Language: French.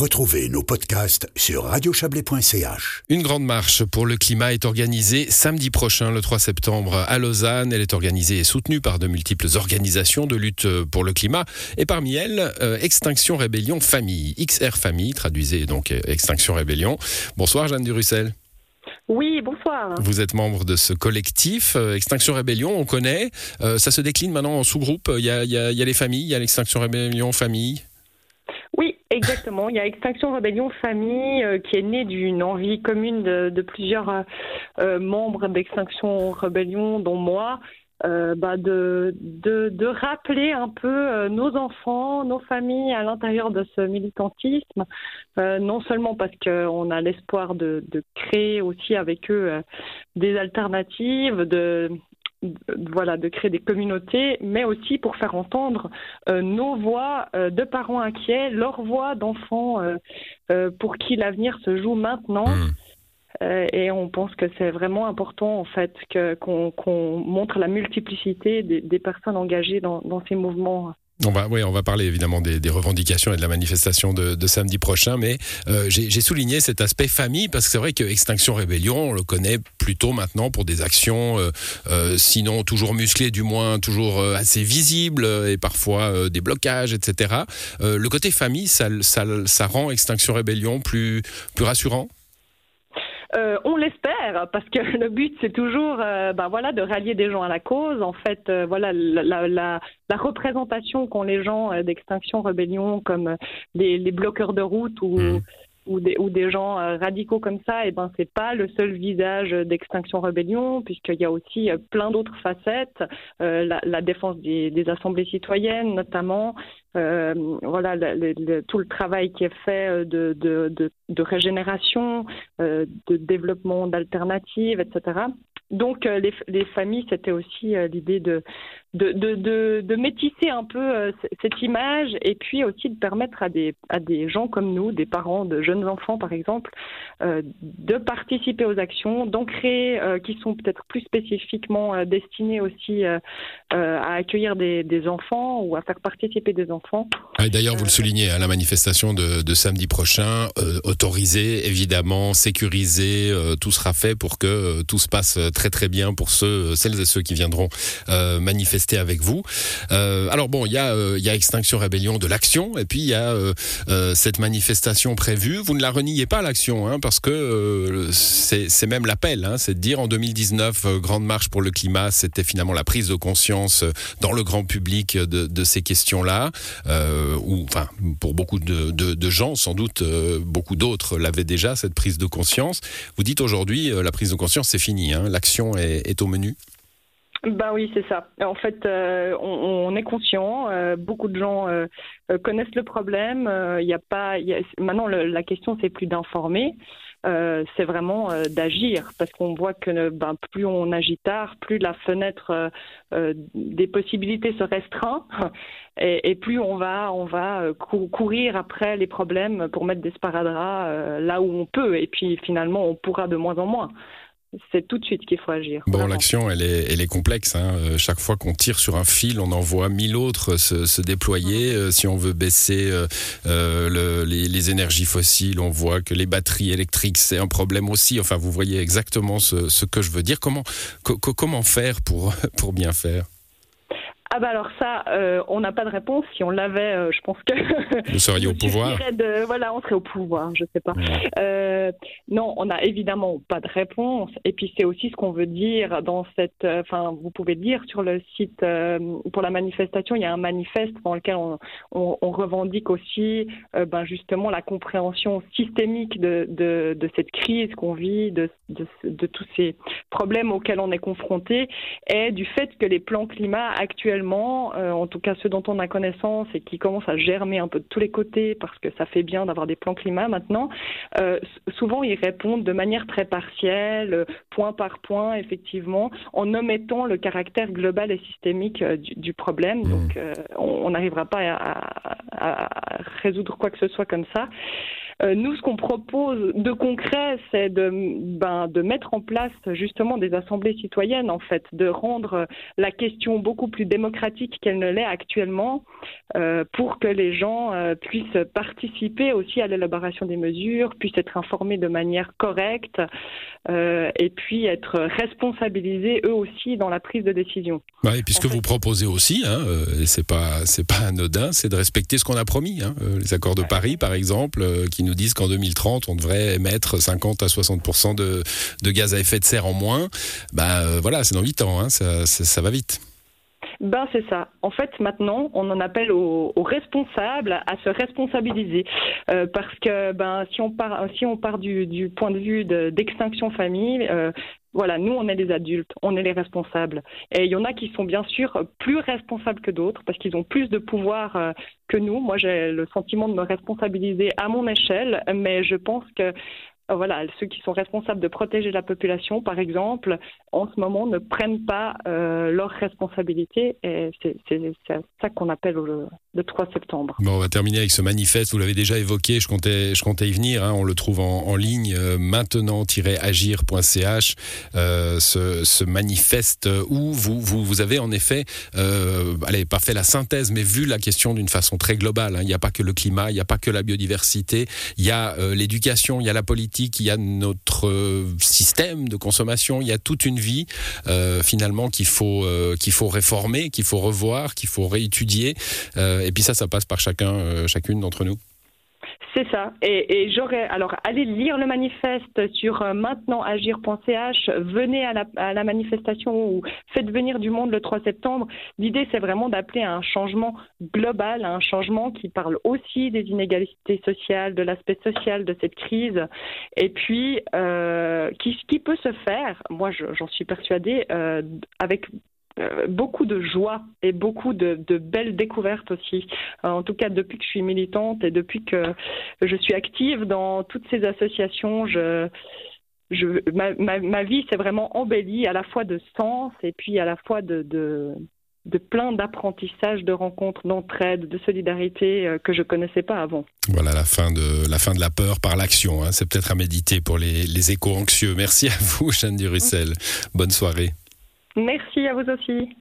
Retrouvez nos podcasts sur radiochablais.ch. Une grande marche pour le climat est organisée samedi prochain, le 3 septembre, à Lausanne. Elle est organisée et soutenue par de multiples organisations de lutte pour le climat. Et parmi elles, euh, Extinction Rébellion Famille. XR Famille, traduisez donc euh, Extinction Rébellion. Bonsoir Jeanne Durussel. Oui, bonsoir. Vous êtes membre de ce collectif euh, Extinction Rébellion, on connaît. Euh, ça se décline maintenant en sous-groupes. Il, y y a les familles, il y a l'Extinction Rébellion Famille. Exactement. Il y a Extinction Rébellion Famille euh, qui est née d'une envie commune de, plusieurs membres d'Extinction Rébellion, dont moi, euh, bah de, de, rappeler un peu euh, nos enfants, nos familles à l'intérieur de ce militantisme, euh, non seulement parce qu'on a l'espoir de, créer aussi avec eux euh, des alternatives, de, voilà, de créer des communautés, mais aussi pour faire entendre nos voix de parents inquiets, leurs voix d'enfants pour qui l'avenir se joue maintenant. Mmh. Euh, et on pense que c'est vraiment important en fait qu'on montre la multiplicité des, personnes engagées dans, ces mouvements. On va, oui, on va parler évidemment des, revendications et de la manifestation de, samedi prochain, mais euh, j'ai souligné cet aspect famille parce que c'est vrai que Extinction Rébellion, on le connaît plutôt maintenant pour des actions, euh, sinon toujours musclées, du moins toujours assez visibles et parfois des blocages, etc. le côté famille, ça, ça, ça rend Extinction Rébellion plus, plus rassurant? Euh, on l'espère, parce que le but c'est toujours, euh, ben voilà, de rallier des gens à la cause. En fait, euh, voilà, la, la, la représentation qu'ont les gens d'Extinction Rébellion comme les, les, bloqueurs de route ou mmh ou des, gens euh, radicaux comme ça, et eh ben c'est pas le seul visage d'Extinction Rébellion, puisqu'il y a aussi euh, plein d'autres facettes, euh, la, défense des, assemblées citoyennes notamment, voilà tout le travail qui est fait de, régénération, de développement d'alternatives, etc. Donc les familles, c'était aussi l'idée de de, de, de, métisser un peu euh, cette image et puis aussi de permettre à des, à des gens comme nous, des parents de jeunes enfants par exemple, euh, de participer aux actions, d'en créer euh, qui sont peut-être plus spécifiquement destinées aussi à accueillir des, des, enfants ou à faire participer des enfants. Ah, D'ailleurs, vous le soulignez, à hein, la manifestation de, de samedi prochain, autorisée, évidemment, sécurisée, tout sera fait pour que tout se passe très très bien pour ceux, celles et ceux qui viendront manifester avec vous. Euh, alors bon, il y, a, euh, il y a Extinction Rébellion de l'action, et puis il y a euh, cette manifestation prévue. Vous ne la reniez pas l'action, hein, parce que c'est même l'appel, hein, c'est de dire en 2019, Grande Marche pour le climat, c'était finalement la prise de conscience dans le grand public de, ces questions-là, ou enfin pour beaucoup de, gens, sans doute beaucoup d'autres l'avaient déjà cette prise de conscience. Vous dites aujourd'hui, la prise de conscience c'est fini, hein, l'action est au menu. Ben oui, c'est ça. En fait, euh, on, est conscient. Euh, beaucoup de gens euh, connaissent le problème. Il n'y a pas. Y a, maintenant, la question c'est plus d'informer. c'est vraiment d'agir parce qu'on voit que ben, plus on agit tard, plus la fenêtre des possibilités se restreint et, et, plus on va on va courir après les problèmes pour mettre des sparadraps là où on peut et puis finalement on pourra de moins en moins c'est tout de suite qu'il faut agir. Bon, l'action, elle est, elle est complexe. Hein. Euh, chaque fois qu'on tire sur un fil, on en voit mille autres se, se déployer. Euh, si on veut baisser euh, le, les, les, énergies fossiles, on voit que les batteries électriques, c'est un problème aussi. Enfin, vous voyez exactement ce, ce que je veux dire. Comment, comment faire pour, pour bien faire? Ah bah alors ça, euh, on n'a pas de réponse. Si on l'avait, euh, je pense que vous seriez au pouvoir. De, voilà, on serait au pouvoir. Je sais pas. Euh, non, on n'a évidemment pas de réponse. Et puis c'est aussi ce qu'on veut dire dans cette. Enfin, vous pouvez lire sur le site pour la manifestation. Il y a un manifeste dans lequel on, on, on revendique aussi, ben justement, la compréhension systémique de, de, de cette crise qu'on vit, de, de, de tous ces problèmes auxquels on est confronté, et du fait que les plans climat actuels euh, en tout cas ceux dont on a connaissance et qui commencent à germer un peu de tous les côtés parce que ça fait bien d'avoir des plans climat maintenant, euh, souvent ils répondent de manière très partielle, euh, point par point, effectivement, en omettant le caractère global et systémique du, problème. Mmh. Donc on n'arrivera pas à, à, résoudre quoi que ce soit comme ça. Euh, nous, ce qu'on propose de concret, c'est de, ben, de mettre en place justement des assemblées citoyennes, en fait, de rendre la question beaucoup plus démocratique qu'elle ne l'est actuellement, euh, pour que les gens euh, puissent participer aussi à l'élaboration des mesures, puissent être informés de manière correcte, et puis être responsabilisés eux aussi dans la prise de décision. Ouais, et puisque vous proposez aussi, hein, et c'est pas c'est pas anodin, c'est de respecter ce qu'on a promis. Hein, les accords de Paris, par exemple, qui nous disent qu'en 2030, on devrait émettre 50 à 60 de, de, gaz à effet de serre en moins. Bah euh, voilà, c'est dans 8 ans, hein, ça, va vite. Ben c'est ça. En fait, maintenant, on en appelle aux, responsables à se responsabiliser, euh, parce que ben si on part si on part du, du point de vue d'extinction famille, euh, voilà, nous, on est les adultes, on est les responsables. Et il y en a qui sont bien sûr plus responsables que d'autres parce qu'ils ont plus de pouvoir euh, que nous. Moi, j'ai le sentiment de me responsabiliser à mon échelle, mais je pense que voilà, ceux qui sont responsables de protéger la population, par exemple, en ce moment ne prennent pas euh, leurs responsabilités. C'est ça qu'on appelle le, 3 septembre. Bon, on va terminer avec ce manifeste. Vous l'avez déjà évoqué. Je comptais, je comptais y venir. Hein. On le trouve en, ligne euh, maintenant-agir.ch. Euh, ce, ce, manifeste où vous, vous, vous avez en effet, euh, allez, pas fait la synthèse, mais vu la question d'une façon très globale. Hein. Il n'y a pas que le climat, il n'y a pas que la biodiversité, il y a l'éducation, il y a la politique il y a notre euh, système de consommation, il y a toute une vie euh, finalement qu'il faut euh, qu'il faut réformer, qu'il faut revoir, qu'il faut réétudier. Et puis ça, ça passe par chacun, chacune d'entre nous. C'est ça. Et, j'aurais alors allez lire le manifeste sur euh, maintenantagir.ch. Venez à la, à manifestation ou faites venir du monde le 3 septembre. L'idée, c'est vraiment d'appeler à un changement global, un changement qui parle aussi des inégalités sociales, de l'aspect social de cette crise, et puis euh, qui, qui peut se faire. Moi, j'en suis persuadée euh, avec euh, beaucoup de joie et beaucoup de, belles découvertes aussi. Euh, en tout cas, depuis que je suis militante et depuis que je suis active dans toutes ces associations, ma, vie s'est vraiment embellie à la fois de sens et puis à la fois de, de, plein d'apprentissages, de rencontres, d'entraide, de solidarité euh, que je connaissais pas avant. Voilà la fin de la fin de la peur par l'action. Hein. C'est peut-être à méditer pour les, les échos anxieux. Merci à vous, Jeanne Durussel. Bonne soirée. Merci à vous aussi.